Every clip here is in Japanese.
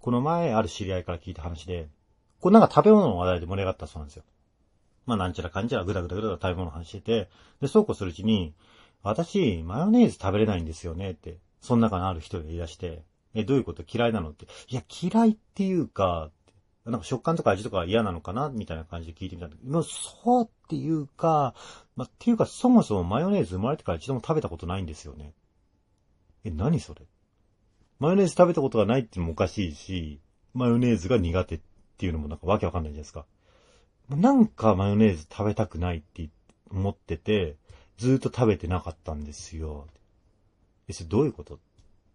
この前、ある知り合いから聞いた話で、これなんか食べ物の話題で盛り上がったそうなんですよ。まあなんちゃらかんちゃらぐだぐだぐだ食べ物の話してて、で、そうこうするうちに、私、マヨネーズ食べれないんですよねって、その中のある人が言い出して、え、どういうこと？嫌いなのって。いや、嫌いっていうか、なんか食感とか味とか嫌なのかなみたいな感じで聞いてみたんだけど、もうそうっていうか、まあ、っていうか、そもそもマヨネーズ生まれてから一度も食べたことないんですよね。え、何それ？マヨネーズ食べたことがないっていうのもおかしいし、マヨネーズが苦手っていうのもなんかわけわかんないじゃないですか。なんかマヨネーズ食べたくないって思ってて、ずっと食べてなかったんですよ。え、それどういうこと？っ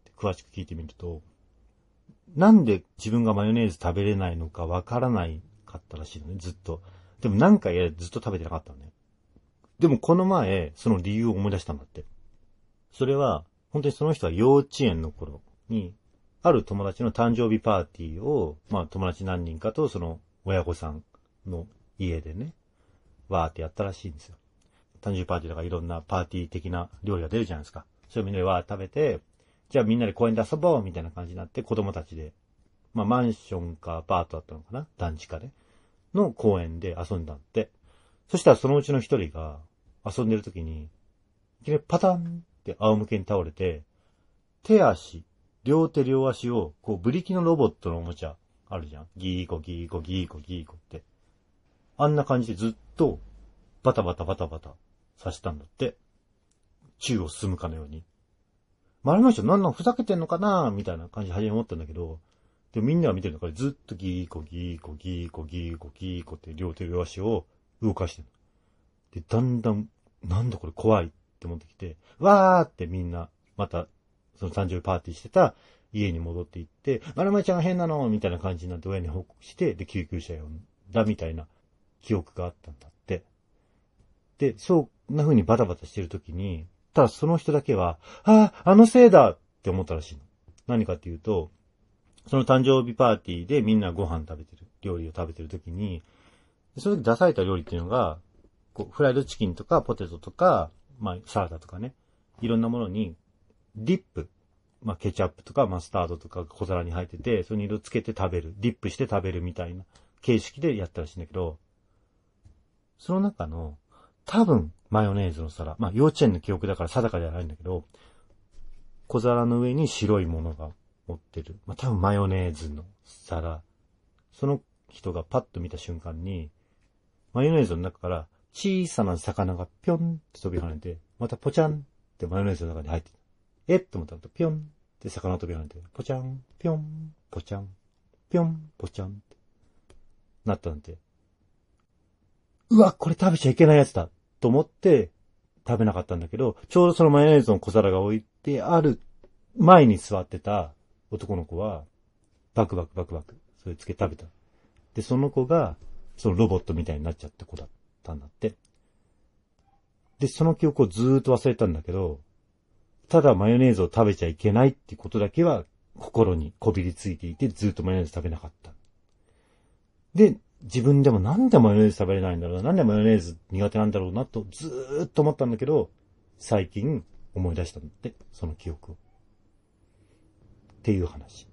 て詳しく聞いてみると、なんで自分がマヨネーズ食べれないのかわからないかったらしいのね、ずっと。でも何回やずっと食べてなかったのね。でもこの前、その理由を思い出したんだって。それは、本当にその人は幼稚園の頃に、ある友達の誕生日パーティーを、まあ友達何人かとその親御さんの家でね、わーってやったらしいんですよ。誕生日パーティーとかいろんなパーティー的な料理が出るじゃないですか。それをみんなでわー食べて、じゃあみんなで公園で遊ぼうみたいな感じになって子供たちで、まあマンションかアパートだったのかな団地かで、の公園で遊んだって。そしたらそのうちの一人が遊んでる時に、いきなりパタンって仰向けに倒れて、手足、両手両足を、こう、ブリキのロボットのおもちゃ、あるじゃん。ギーコギーコギーコギーコって。あんな感じでずっと、バタバタバタバタさせたんだって。宙を進むかのように。周りの人なんなんふざけてんのかな？みたいな感じで初め思ったんだけど、でみんなが見てるのからずっとギーコギーコギーコギーコギーコって両手両足を動かしてる。で、だんだん、なんだこれ怖いって思ってきて、わーってみんな、また、その誕生日パーティーしてた家に戻っていって、まるまちゃんが変なのみたいな感じになって親に報告して、で、救急車呼んだみたいな記憶があったんだって。で、そんな風にバタバタしてる時に、ただその人だけは、ああ、あのせいだって思ったらしいの。何かっていうと、その誕生日パーティーでみんなご飯食べてる、料理を食べてる時に、その時出された料理っていうのが、こう、フライドチキンとかポテトとか、まあ、サラダとかね、いろんなものに、ディップ、まあ、ケチャップとかマスタードとか小皿に入ってて、それに色つけて食べる、ディップして食べるみたいな形式でやったらしいんだけど、その中の、多分、マヨネーズの皿。まあ、幼稚園の記憶だから定かではないんだけど、小皿の上に白いものが持ってる。まあ、多分マヨネーズの皿。その人がパッと見た瞬間に、マヨネーズの中から小さな魚がぴょんって飛び跳ねて、またポチャンってマヨネーズの中に入ってた。えっ？と思ったらぴょんって魚飛び跳ねて、ポチャン、ぴょん、ポチャン、ぴょん、ポチャンってなったなんて。うわ、これ食べちゃいけないやつだと思って食べなかったんだけど、ちょうどそのマヨネーズの小皿が置いてある前に座ってた男の子は、バクバクバクバク、それつけ食べた。で、その子が、そのロボットみたいになっちゃった子だったんだって。で、その記憶をずーっと忘れたんだけど、ただマヨネーズを食べちゃいけないってことだけは心にこびりついていて、ずっとマヨネーズ食べなかった。で、自分でもなんでマヨネーズ食べれないんだろうな、なんでマヨネーズ苦手なんだろうなとずーっと思ったんだけど、最近思い出したんだって、その記憶を。っていう話。